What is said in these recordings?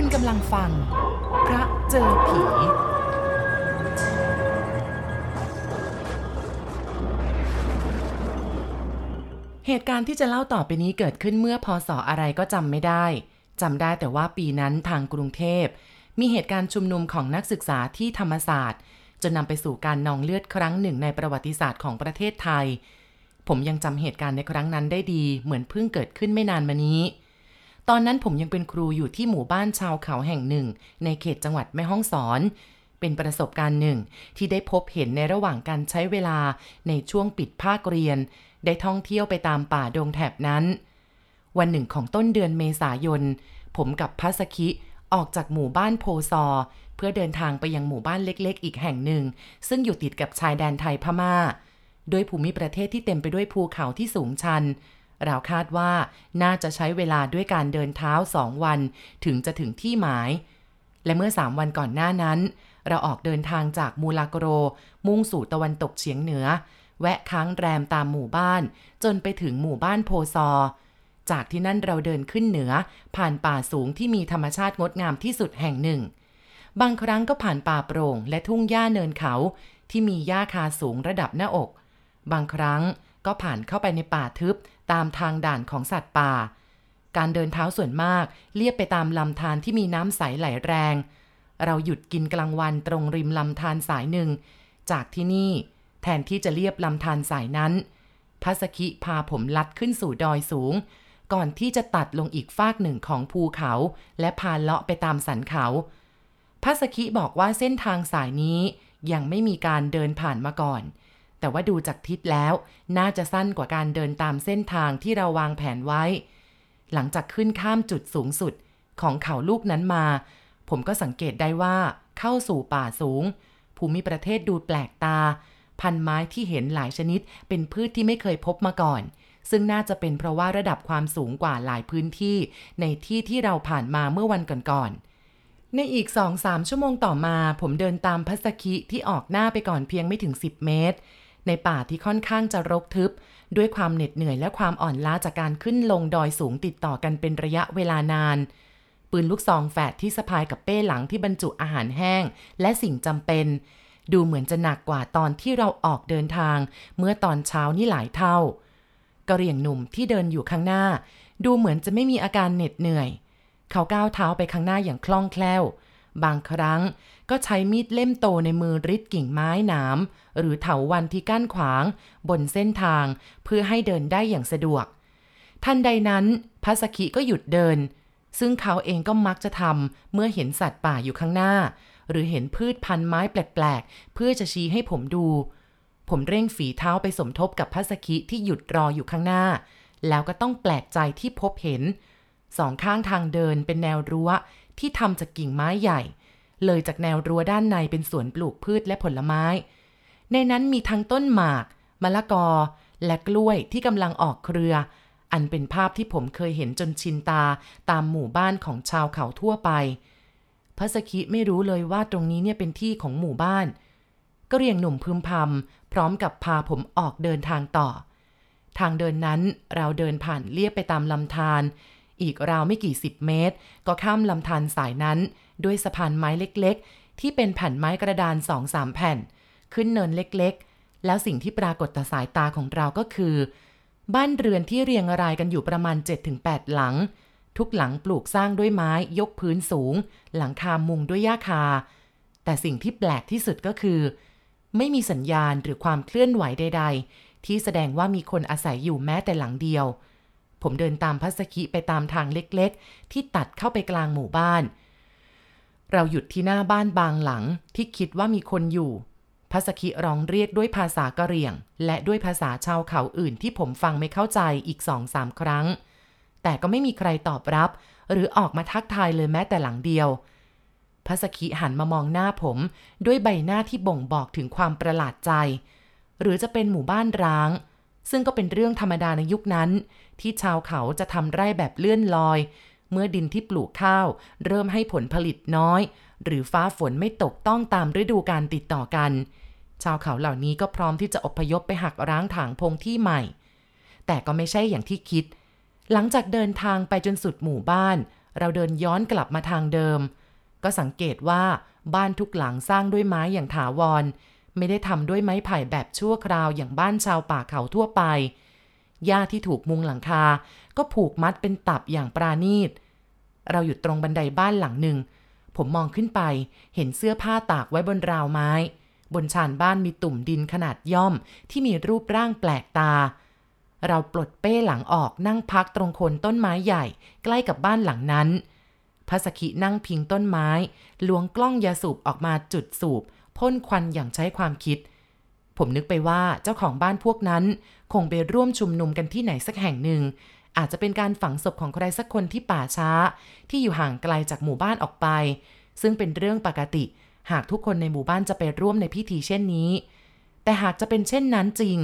คุณกำลังฟัง พระเจอผี เหตุการณ์ที่จะเล่าต่อไปนี้เกิดขึ้นเมื่อพศออะไรก็จำไม่ได้จำได้แต่ว่าปีนั้นทางกรุงเทพ มีเหตุการณ์ชุมนุมของนักศึกษาที่ธรรมศาสตร์ จนนำไปสู่การนองเลือดครั้งหนึ่งในประวัติศาสตร์ของประเทศไทย ผมยังจำเหตุการณ์ในครั้งนั้นได้ดี เหมือนเพิ่งเกิดขึ้นไม่นานมานี้ ตอนนั้นผมยังเป็นครูอยู่ที่หมู่บ้านชาวเขาแห่งหนึ่ง ในเขตจังหวัดแม่ฮ่องสอน เป็นประสบการณ์หนึ่งที่ได้พบเห็นในระหว่างการใช้เวลาในช่วงปิดภาคเรียน ได้ท่องเที่ยวไปตามป่าดงแถบนั้น วันหนึ่งของต้นเดือนเมษายน ผมกับพัสคิออกจากหมู่บ้านโพซอ เพื่อเดินทางไปยังหมู่บ้านเล็กๆ อีกแห่งหนึ่ง ซึ่งอยู่ติดกับชายแดนไทยพมา่า โดยภูมิประเทศที่เต็มไปด้วยภูเขาที่สูงชัน เราคาดว่าน่าจะใช้เวลาด้วยการเดินเท้าสองวัน ถึงจะถึงที่หมาย และเมื่อสามวันก่อนหน้านั้น เราออกเดินทางจากมูลากโร มุ่งสู่ตะวันตกเฉียงเหนือ แวะค้างแรมตามหมู่บ้าน จนไปถึงหมู่บ้านโพซอ จากที่นั่นเราเดินขึ้นเหนือ ผ่านป่าสูงที่มีธรรมชาติงดงามที่สุดแห่งหนึ่ง บางครั้งก็ผ่านป่าโปร่ง และทุ่งหญ้าเนินเขาที่มีหญ้าคาสูงระดับหน้าอก บางครั้งก็ผ่านเข้าไปในป่าทึบ ตามทางด่านของสัตว์ป่า การเดินเท้าส่วนมากเลียบไปตามลำธารที่มีน้ำใสไหลแรง เราหยุดกินกลางวันตรงริมลำธารสายหนึ่ง จากที่นี่แทนที่จะเลียบลำธารสายนั้นพัสคิพาผมลัดขึ้นสู่ดอยสูง ก่อนที่จะตัดลงอีกฟากหนึ่งของภูเขา และพาเลาะไปตามสันเขาพัสคิบอกว่าเส้นทางสายนี้ยังไม่มีการเดินผ่านมาก่อน แต่ว่าดูจากทิศแล้ว น่าจะสั้นกว่าการเดินตามเส้นทางที่เราวางแผนไว้ หลังจากขึ้นข้ามจุดสูงสุดของเขาลูกนั้นมา ผมก็สังเกตได้ว่าเข้าสู่ป่าสูง ภูมิประเทศดูแปลกตา พันไม้ที่เห็นหลายชนิด เป็นพืชที่ไม่เคยพบมาก่อน ซึ่งน่าจะเป็นเพราะว่าระดับความสูงกว่าหลายพื้นที่ ในที่ที่เราผ่านมาเมื่อวันก่อนๆในอีก2-3ชั่วโมงต่อมา ผมเดินตามพัสคิที่ออกหน้าไปก่อนเพียงไม่ถึง 10 เมตร ในป่าที่ค่อนข้างจะรกทึบ ด้วยความเหน็ดเหนื่อยและความอ่อนล้าจากการขึ้นลงดอยสูงติดต่อกันเป็นระยะเวลานาน ปืนลูกซองแฝดที่สะพายกับเป้หลังที่บรรจุอาหารแห้ง และสิ่งจำเป็น ดูเหมือนจะหนักกว่าตอนที่เราออกเดินทาง เมื่อตอนเช้านี่หลายเท่ากระเหรี่ยงหนุ่มที่เดินอยู่ข้างหน้า ดูเหมือนจะไม่มีอาการเหน็ดเหนื่อย เขาก้าวเท้าไปข้างหน้าอย่างคล่องแคล่ว บางครั้งก็ใช้มีดเล่มโตในมือริดกิ่งไม้หนามหรือเถาวันที่กั้นขวาง บนเส้นทางเพื่อให้เดินได้อย่างสะดวก ทันใดนั้นพัสคิก็หยุดเดิน ซึ่งเขาเองก็มักจะทำเมื่อเห็นสัตว์ป่าอยู่ข้างหน้า หรือเห็นพืชพันธุ์ไม้แปลกๆ เพื่อจะชี้ให้ผมดู ผมเร่งฝีเท้าไปสมทบกับพัสคิที่หยุดรออยู่ข้างหน้า แล้วก็ต้องแปลกใจที่พบเห็นสองข้างทางเดินเป็นแนวรั้ว ที่ทำจากกิ่งไม้ใหญ่ เลยจากแนวรั้วด้านในเป็นสวนปลูกพืชและผลไม้ ในนั้นมีทั้งต้นหมากมะละกอ และกล้วยที่กำลังออกเครือ อันเป็นภาพที่ผมเคยเห็นจนชินตาตามหมู่บ้านของชาวเขาทั่วไปพัสคิไม่รู้เลยว่าตรงนี้เนี่ยเป็นที่ของหมู่บ้านก็เรียงหนุ่มพึมพำพร้อมกับพาผมออกเดินทางต่อ ทางเดินนั้นเราเดินผ่านเลียบไปตามลำธาร อีกราวไม่กี่สิบเมตร ก็ข้ามลำธารสายนั้น ด้วยสะพานไม้เล็กๆ ที่เป็นแผ่นไม้กระดานสองสามแผ่น ขึ้นเนินเล็กๆ แล้วสิ่งที่ปรากฏต่อสายตาของเราก็คือ บ้านเรือนที่เรียงรายกันอยู่ประมาณ 7-8 หลัง ทุกหลังปลูกสร้างด้วยไม้ยกพื้นสูง หลังคามุงด้วยหญ้าคา แต่สิ่งที่แปลกที่สุดก็คือ ไม่มีสัญญาณหรือความเคลื่อนไหวใด ๆ ที่แสดงว่ามีคนอาศัยอยู่แม้แต่หลังเดียว ผมเดินตามพัสคิไปตามทางเล็กๆ ที่ตัดเข้าไปกลางหมู่บ้าน เราหยุดที่หน้าบ้านบางหลังที่คิดว่ามีคนอยู่พัสคิร้องเรียกด้วยภาษากะเหรี่ยง และด้วยภาษาชาวเขาอื่นที่ผมฟังไม่เข้าใจอีกสองสามครั้ง แต่ก็ไม่มีใครตอบรับ หรือออกมาทักทายเลยแม้แต่หลังเดียวพัสคิหันมามองหน้าผม ด้วยใบหน้าที่บ่งบอกถึงความประหลาดใจ หรือจะเป็นหมู่บ้านร้าง ซึ่งก็เป็นเรื่องธรรมดาในยุคนั้น ที่ชาวเขาจะทำไร่แบบเลื่อนลอย เมื่อดินที่ปลูกข้าว เริ่มให้ผลผลิตน้อย หรือฟ้าฝนไม่ตกต้องตามฤดูการติดต่อกัน ชาวเขาเหล่านี้ก็พร้อมที่จะอพยพไปหักร้างถางพงที่ใหม่ แต่ก็ไม่ใช่อย่างที่คิด หลังจากเดินทางไปจนสุดหมู่บ้าน เราเดินย้อนกลับมาทางเดิม ก็สังเกตว่าบ้านทุกหลังสร้างด้วยไม้อย่างถาวร ไม่ได้ทำด้วยไม้ไผ่แบบชั่วคราวอย่างบ้านชาวป่าเขาทั่วไป หญ้าที่ถูกมุงหลังคา ก็ผูกมัดเป็นตับอย่างปราณีต เราอยู่ตรงบันไดบ้านหลังหนึ่ง ผมมองขึ้นไป เห็นเสื้อผ้าตากไว้บนราวไม้ บนชานบ้านมีตุ่มดินขนาดย่อมที่มีรูปร่างแปลกตา เราปลดเป้หลังออกนั่งพักตรงโคนต้นไม้ใหญ่ ใกล้กับบ้านหลังนั้นพระสกินั่งพิงต้นไม้ ล้วงกล้องยาสูบออกมาจุดสูบ พ่นควันอย่างใช้ความคิด ผมนึกไปว่าเจ้าของบ้านพวกนั้น คงไปร่วมชุมนุมกันที่ไหนสักแห่งหนึ่ง อาจจะเป็นการฝังศพของใครสักคนที่ป่าช้า ที่อยู่ห่างไกลจากหมู่บ้านออกไป ซึ่งเป็นเรื่องปกติ หากทุกคนในหมู่บ้านจะไปร่วมในพิธีเช่นนี้ แต่หากจะเป็นเช่นนั้นจริง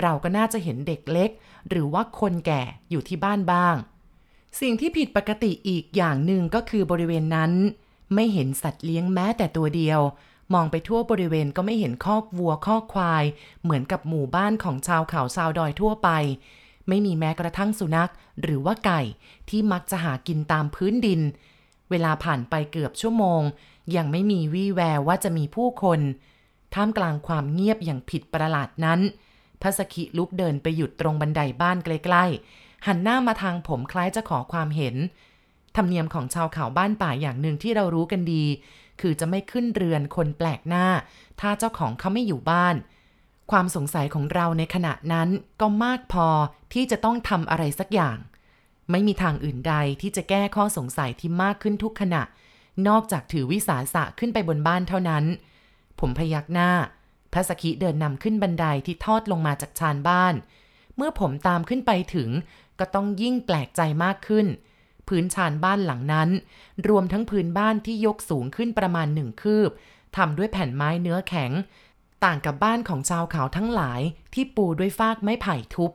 เราก็น่าจะเห็นเด็กเล็ก หรือว่าคนแก่อยู่ที่บ้านบ้างสิ่งที่ผิดปกติอีกอย่างหนึ่งก็คือบริเวณนั้น ไม่เห็นสัตว์เลี้ยงแม้แต่ตัวเดียว มองไปทั่วบริเวณก็ไม่เห็นคอกวัวคอกควาย เหมือนกับหมู่บ้านของชาวเขาชาวดอยทั่วไป ไม่มีแม้กระทั่งสุนัข หรือว่าไก่ที่มักจะหากินตามพื้นดิน เวลาผ่านไปเกือบชั่วโมง ยังไม่มีวี่แววว่าจะมีผู้คนท่ามกลางความเงียบอย่างผิดประหลาดนั้นพระสกิลุกเดินไปหยุดตรงบันไดบ้านใกล้ๆหันหน้ามาทางผมคล้ายจะขอความเห็น ธรรมเนียมของชาวเขาบ้านป่าอย่างหนึ่งที่เรารู้กันดี คือจะไม่ขึ้นเรือนคนแปลกหน้า ถ้าเจ้าของเขาไม่อยู่บ้าน ความสงสัยของเราในขณะนั้นก็มากพอที่จะต้องทำอะไรสักอย่าง ไม่มีทางอื่นใดที่จะแก้ข้อสงสัยที่มากขึ้นทุกขณะ นอกจากถือวิสาสะขึ้นไปบนบ้านเท่านั้น ผมพยักหน้าพระสกิเดินนำขึ้นบันไดที่ทอดลงมาจากชานบ้าน เมื่อผมตามขึ้นไปถึง ก็ต้องยิ่งแปลกใจมากขึ้น พื้นชานบ้านหลังนั้น รวมทั้งพื้นบ้านที่ยกสูงขึ้นประมาณหนึ่งคืบทำด้วยแผ่นไม้เนื้อแข็ง ต่างกับบ้านของชาวเขาทั้งหลายที่ปูด้วยฟากไม้ไผ่ทุบ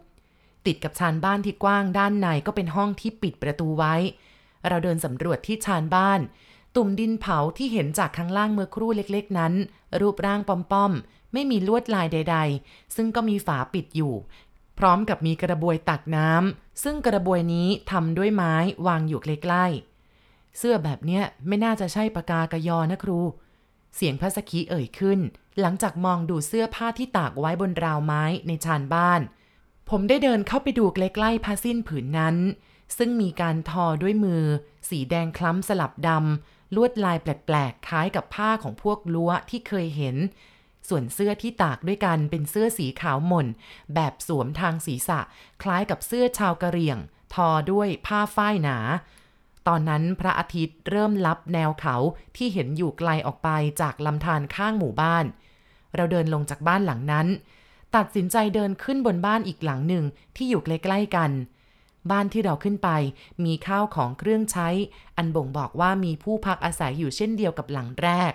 ติดกับชานบ้านที่กว้างด้านในก็เป็นห้องที่ปิดประตูไว้ เราเดินสำรวจที่ชานบ้าน ตุ่มดินเผาที่เห็นจากข้างล่างเมื่อครู่เล็กๆ นั้น รูปร่างป้อมๆ ไม่มีลวดลายใด ๆ ซึ่งก็มีฝาปิดอยู่ พร้อมกับมีกระบวยตักน้ำ ซึ่งกระบวยนี้ทำด้วยไม้วางอยู่ใกล้ๆ เสื้อแบบเนี้ยไม่น่าจะใช่ปากากยอนะครู เสียงพระสกีเอ่ยขึ้น หลังจากมองดูเสื้อผ้าที่ตากไว้บนราวไม้ในชานบ้าน ผมได้เดินเข้าไปดูใกล้ๆผ้าสิ้นผืนนั้น ซึ่งมีการทอด้วยมือ สีแดงคล้ำสลับดำลวดลายแปลกๆ คล้ายกับผ้าของพวกลั้วที่เคยเห็น ส่วนเสื้อที่ตากด้วยกันเป็นเสื้อสีขาวหม่น แบบสวมทางศีรษะ คล้ายกับเสื้อชาวกะเหรี่ยง ทอด้วยผ้าฝ้ายหนา ตอนนั้นพระอาทิตย์เริ่มลับแนวเขาที่เห็นอยู่ไกลออกไปจากลำธารข้างหมู่บ้าน เราเดินลงจากบ้านหลังนั้น ตัดสินใจเดินขึ้นบนบ้านอีกหลังหนึ่งที่อยู่ใกล้ๆกันบ้านที่เราขึ้นไปมีข้าวของเครื่องใช้ อันบ่งบอกว่ามีผู้พักอาศัยอยู่เช่นเดียวกับหลังแรก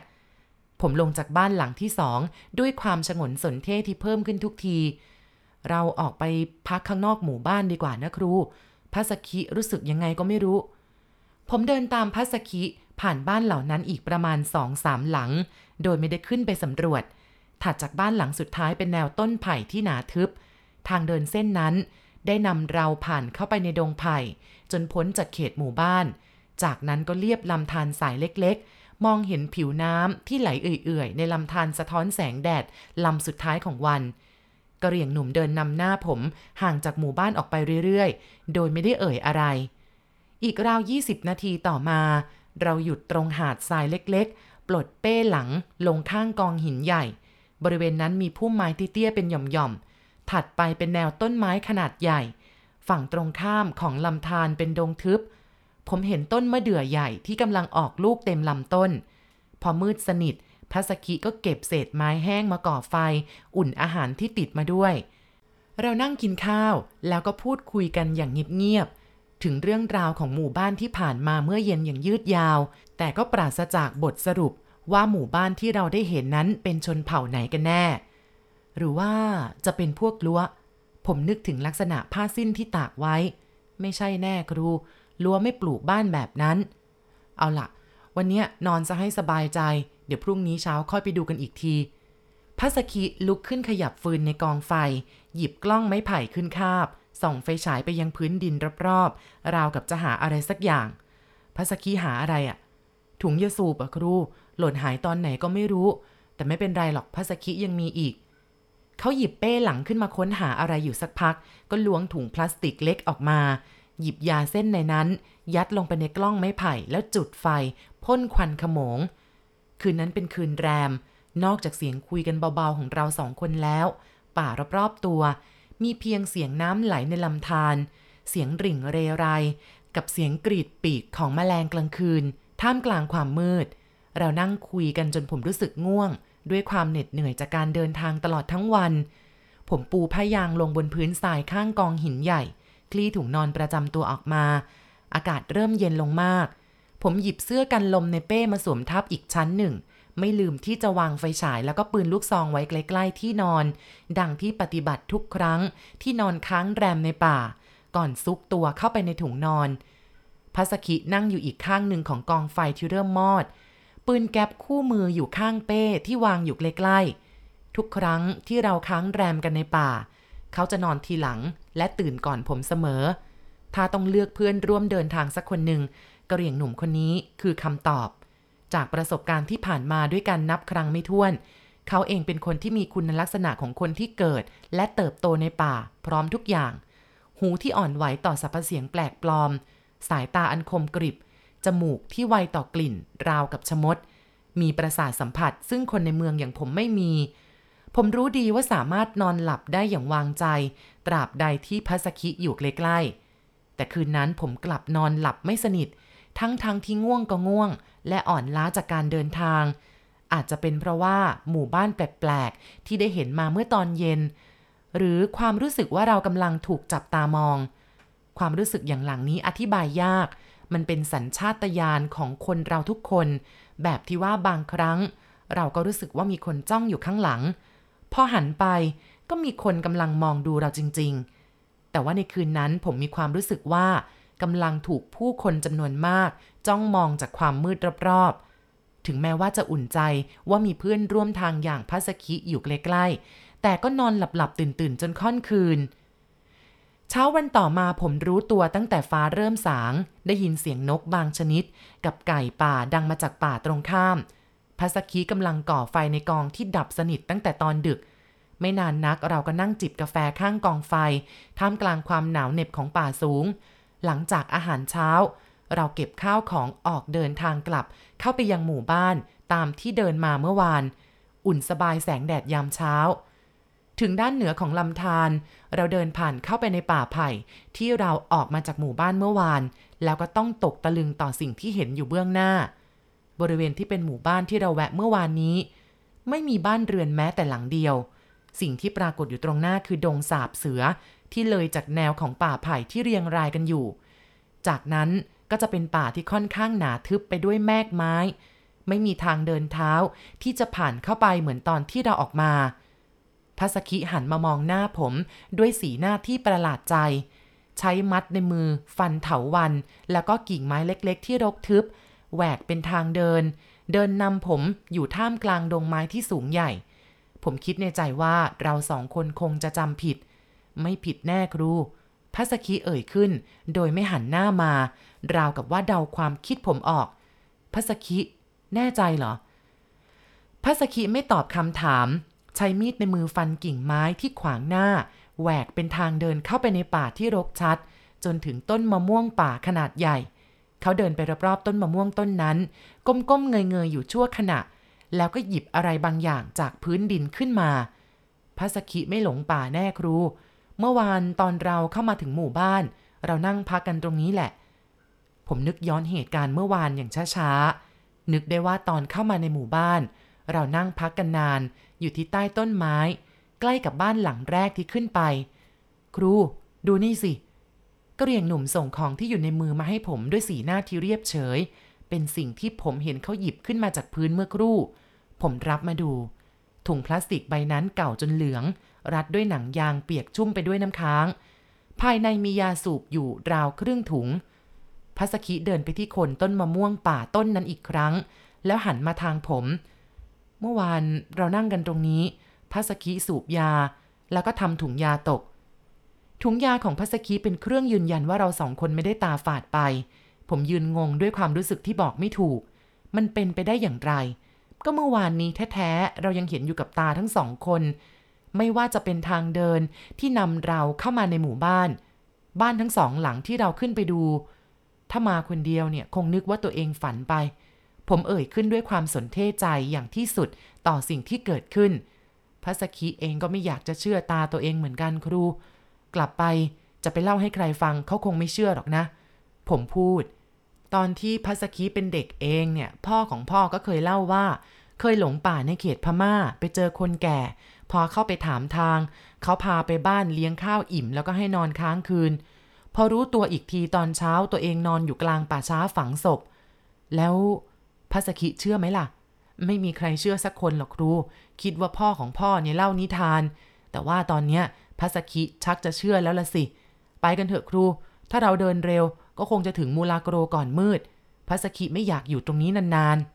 ผมลงจากบ้านหลังที่สองด้วยความฉงนสนเท่ที่เพิ่มขึ้นทุกที เราออกไปพักข้างนอกหมู่บ้านดีกว่านะครูพัสกิรู้สึกยังไงก็ไม่รู้ ผมเดินตามพัสกิผ่านบ้านเหล่านั้นอีกประมาณสองสามหลัง โดยไม่ได้ขึ้นไปสำรวจ ถัดจากบ้านหลังสุดท้ายเป็นแนวต้นไผ่ที่หนาทึบ ทางเดินเส้นนั้น ได้นำเราผ่านเข้าไปในดงไผ่ จนพ้นจากเขตหมู่บ้าน จากนั้นก็เลียบลำธารสายเล็ก มองเห็นผิวน้ำที่ไหลเอื่อยๆ ในลำธารสะท้อนแสงแดดลำสุดท้ายของวันกระเหรี่ยงหนุ่มเดินนำหน้าผมห่างจากหมู่บ้านออกไปเรื่อยๆ โดยไม่ได้เอ่ยอะไร อีกราว 20 นาทีต่อมา เราหยุดตรงหาดทรายเล็กๆ ปลดเป้หลังลงข้างกองหินใหญ่ บริเวณนั้นมีพุ่มไม้เตี้ยๆเป็นหย่อมๆ ถัดไปเป็นแนวต้นไม้ขนาดใหญ่ ฝั่งตรงข้ามของลำธารเป็นดงทึบ ผมเห็นต้นมะเดื่อใหญ่ที่กำลังออกลูกเต็มลำต้น พอมืดสนิทพัสกิก็เก็บเศษไม้แห้งมาก่อไฟ อุ่นอาหารที่ติดมาด้วย เรานั่งกินข้าวแล้วก็พูดคุยกันอย่างเงียบๆถึงเรื่องราวของหมู่บ้านที่ผ่านมาเมื่อเย็นอย่างยืดยาว แต่ก็ปราศจากบทสรุปว่าหมู่บ้านที่เราได้เห็นนั้นเป็นชนเผ่าไหนกันแน่ หรือว่าจะเป็นพวกลัวผมนึกถึงลักษณะผ้าสิ้นที่ตากไว้ ไม่ใช่แน่ครู ลัวะไม่ปลูกบ้านแบบนั้น เอาละวันนี้นอนซะให้สบายใจ เดี๋ยวพรุ่งนี้เช้าค่อยไปดูกันอีกทีพัสกีลุกขึ้นขยับฟืนในกองไฟ หยิบกล้องไม้ไผ่ขึ้นคาบ ส่องไฟฉายไปยังพื้นดินรอบๆ ราวกับจะหาอะไรสักอย่างพัสกีหาอะไรอะ่ะถุงยาสูบอะครู หล่นหายตอนไหนก็ไม่รู้ แต่ไม่เป็นไรหรอกพัสกียังมีอีก เขาหยิบเป้หลังขึ้นมาค้นหาอะไรอยู่สักพัก ก็ล้วงถุงพลาสติกเล็กออกมา หยิบยาเส้นในนั้น ยัดลงไปในกล้องไม้ไผ่แล้วจุดไฟพ่นควันขโมง คืนนั้นเป็นคืนแรม นอกจากเสียงคุยกันเบาๆของเราสองคนแล้ว ป่ารอบๆตัว มีเพียงเสียงน้ำไหลในลำธารเสียงริ่งเรไร กับเสียงกรีดปีกของแมลงกลางคืน ท่ามกลางความมืด เรานั่งคุยกันจนผมรู้สึกง่วง ด้วยความเหน็ดเหนื่อยจากการเดินทางตลอดทั้งวัน ผมปูผ้ายางลงบนพื้นทรายข้างกองหินใหญ่ คลี่ถุงนอนประจำตัวออกมา อากาศเริ่มเย็นลงมาก ผมหยิบเสื้อกันลมในเป้มาสวมทับอีกชั้นหนึ่ง ไม่ลืมที่จะวางไฟฉายแล้วก็ปืนลูกซองไว้ใกล้ๆที่นอน ดังที่ปฏิบัติทุกครั้งที่นอนค้างแรมในป่า ก่อนซุกตัวเข้าไปในถุงนอนพัสกินั่งอยู่อีกข้างหนึ่งของกองไฟที่เริ่มมอด ปืนแก๊ปคู่มืออยู่ข้างเป้ที่วางอยู่ใกล้ๆทุกครั้งที่เราค้างแรมกันในป่า เขาจะนอนทีหลังและตื่นก่อนผมเสมอ ถ้าต้องเลือกเพื่อนร่วมเดินทางสักคนหนึ่งกระเหรี่ยงหนุ่มคนนี้คือคำตอบ จากประสบการณ์ที่ผ่านมาด้วยกันนับครั้งไม่ถ้วน เขาเองเป็นคนที่มีคุณลักษณะของคนที่เกิด และเติบโตในป่า พร้อมทุกอย่าง หูที่อ่อนไหวต่อสรรพเสียงแปลกปลอม สายตาอันคมกริบ จมูกที่ไวต่อกลิ่น ราวกับชมด มีประสาทสัมผัสซึ่งคนในเมืองอย่างผมไม่มี ผมรู้ดีว่าสามารถนอนหลับได้อย่างวางใจ ตราบใดที่พัสคิอยู่ใกล้ๆ แต่คืนนั้นผมกลับนอนหลับไม่สนิท ทั้งๆทที่ง่วงก็ง่วง และอ่อนล้าจากการเดินทาง อาจจะเป็นเพราะว่าหมู่บ้านแปลกๆ ที่ได้เห็นมาเมื่อตอนเย็น หรือความรู้สึกว่าเรากำลังถูกจับตามอง ความรู้สึกอย่างหลังนี้อธิบายยาก มันเป็นสัญชาตญาณของคนเราทุกคน แบบที่ว่าบางครั้ง เราก็รู้สึกว่ามีคนจ้องอยู่ข้างหลัง พอหันไปก็มีคนกำลังมองดูเราจริง ๆ แต่ว่าในคืนนั้นผมมีความรู้สึกว่ากำลังถูกผู้คนจำนวนมาก จ้องมองจากความมืดรอบๆ ถึงแม้ว่าจะอุ่นใจว่ามีเพื่อนร่วมทางอย่างพัสกิอยู่ใกล้ๆ แต่ก็นอนหลับๆ ตื่นๆ จนค่อนคืน เช้าวันต่อมาผมรู้ตัวตั้งแต่ฟ้าเริ่มสาง ได้ยินเสียงนกบางชนิด กับไก่ป่าดังมาจากป่าตรงข้าม พัสกีกำลังก่อไฟในกองที่ดับสนิทตั้งแต่ตอนดึก ไม่นานนักเราก็นั่งจิบกาแฟข้างกองไฟ ท่ามกลางความหนาวเหน็บของป่าสูง หลังจากอาหารเช้า เราเก็บข้าวของออกเดินทางกลับ เข้าไปยังหมู่บ้านตามที่เดินมาเมื่อวาน อุ่นสบายแสงแดดยามเช้า ถึงด้านเหนือของลำธารเราเดินผ่านเข้าไปในป่าไผ่ ที่เราออกมาจากหมู่บ้านเมื่อวาน แล้วก็ต้องตกตะลึงต่อสิ่งที่เห็นอยู่เบื้องหน้า บริเวณที่เป็นหมู่บ้านที่เราแวะเมื่อวานนี้ ไม่มีบ้านเรือนแม้แต่หลังเดียว สิ่งที่ปรากฏอยู่ตรงหน้าคือดงสาบเสือที่เลยจากแนวของป่าไผ่ที่เรียงรายกันอยู่ จากนั้นก็จะเป็นป่าที่ค่อนข้างหนาทึบไปด้วยแมกไม้ ไม่มีทางเดินเท้าที่จะผ่านเข้าไปเหมือนตอนที่เราออกมาพัสคิหันมามองหน้าผมด้วยสีหน้าที่ประหลาดใจ ใช้มัดในมือ ฟันเถาวัน แล้วก็กิ่งไม้เล็กๆ ที่รกทึบ แหวกเป็นทางเดิน เดินนำผมอยู่ท่ามกลางดงไม้ที่สูงใหญ่ ผมคิดในใจว่าเราสองคนคงจะจำผิด ไม่ผิดแน่ครูพัสคิเอ่ยขึ้น โดยไม่หันหน้ามาราวกับว่าเดาความคิดผมออกพัสคิแน่ใจเหรอพัสคิไม่ตอบคำถาม ใช้มีดในมือฟันกิ่งไม้ที่ขวางหน้า แหวกเป็นทางเดินเข้าไปในป่าที่รกชัด จนถึงต้นมะม่วงป่าขนาดใหญ่ เขาเดินไปรอบๆต้นมะม่วงต้นนั้น ก้มๆเงยๆอยู่ชั่วขณะ แล้วก็หยิบอะไรบางอย่างจากพื้นดินขึ้นมาพัสกิไม่หลงป่าแน่ครู เมื่อวานตอนเราเข้ามาถึงหมู่บ้าน เรานั่งพักกันตรงนี้แหละ ผมนึกย้อนเหตุการณ์เมื่อวานอย่างช้าๆ นึกได้ว่าตอนเข้ามาในหมู่บ้าน เรานั่งพักกันนาน อยู่ที่ใต้ต้นไม้ ใกล้กับบ้านหลังแรกที่ขึ้นไป ครู ดูนี่สิ กระเรียงหนุ่มส่งของที่อยู่ในมือมาให้ผมด้วยสีหน้าที่เรียบเฉย เป็นสิ่งที่ผมเห็นเขาหยิบขึ้นมาจากพื้นเมื่อครู่ ผมรับมาดู ถุงพลาสติกใบนั้นเก่าจนเหลือง รัดด้วยหนังยางเปียกชุ่มไปด้วยน้ำค้าง ภายในมียาสูบอยู่ราวครึ่งถุงพัสกิเดินไปที่คนต้นมะม่วงป่าต้นนั้นอีกครั้ง แล้วหันมาทางผม เมื่อวานเรานั่งกันตรงนี้พัสกิสูบยา แล้วก็ทำถุงยาตก ถุงยาของพัสกิเป็นเครื่องยืนยันว่าเราสองคนไม่ได้ตาฝาดไป ผมยืนงงด้วยความรู้สึกที่บอกไม่ถูก มันเป็นไปได้อย่างไร ก็เมื่อวานนี้แท้ๆ เรายังเห็นอยู่กับตาทั้งสองคน ไม่ว่าจะเป็นทางเดินที่นำเราเข้ามาในหมู่บ้าน บ้านทั้งสองหลังที่เราขึ้นไปดู ถ้ามาคนเดียวเนี่ยคงนึกว่าตัวเองฝันไป ผมเอ่ยขึ้นด้วยความสนเทใจอย่างที่สุดต่อสิ่งที่เกิดขึ้นพัสคิเองก็ไม่อยากจะเชื่อตาตัวเองเหมือนกันครู กลับไปจะไปเล่าให้ใครฟังเขาคงไม่เชื่อหรอกนะ ผมพูด ตอนที่พัสคิเป็นเด็กเองเนี่ย พ่อของพ่อก็เคยเล่าว่า เคยหลงป่าในเขตพม่า ไปเจอคนแก่ พอเข้าไปถามทาง เขาพาไปบ้านเลี้ยงข้าวอิ่ม แล้วก็ให้นอนค้างคืน พอรู้ตัวอีกทีตอนเช้าตัวเองนอนอยู่กลางป่าช้าฝังศพ แล้วพัสคิเชื่อไหมล่ะ ไม่มีใครเชื่อสักคนหรอกครู คิดว่าพ่อของพ่อเนี่ยเล่านิทาน แต่ว่าตอนเนี้ย พัสกิชักจะเชื่อแล้วละสิ ไปกันเถอะครู ถ้าเราเดินเร็วก็คงจะถึงมูลาโกรก่อนมืดพัสกิไม่อยากอยู่ตรงนี้นานๆ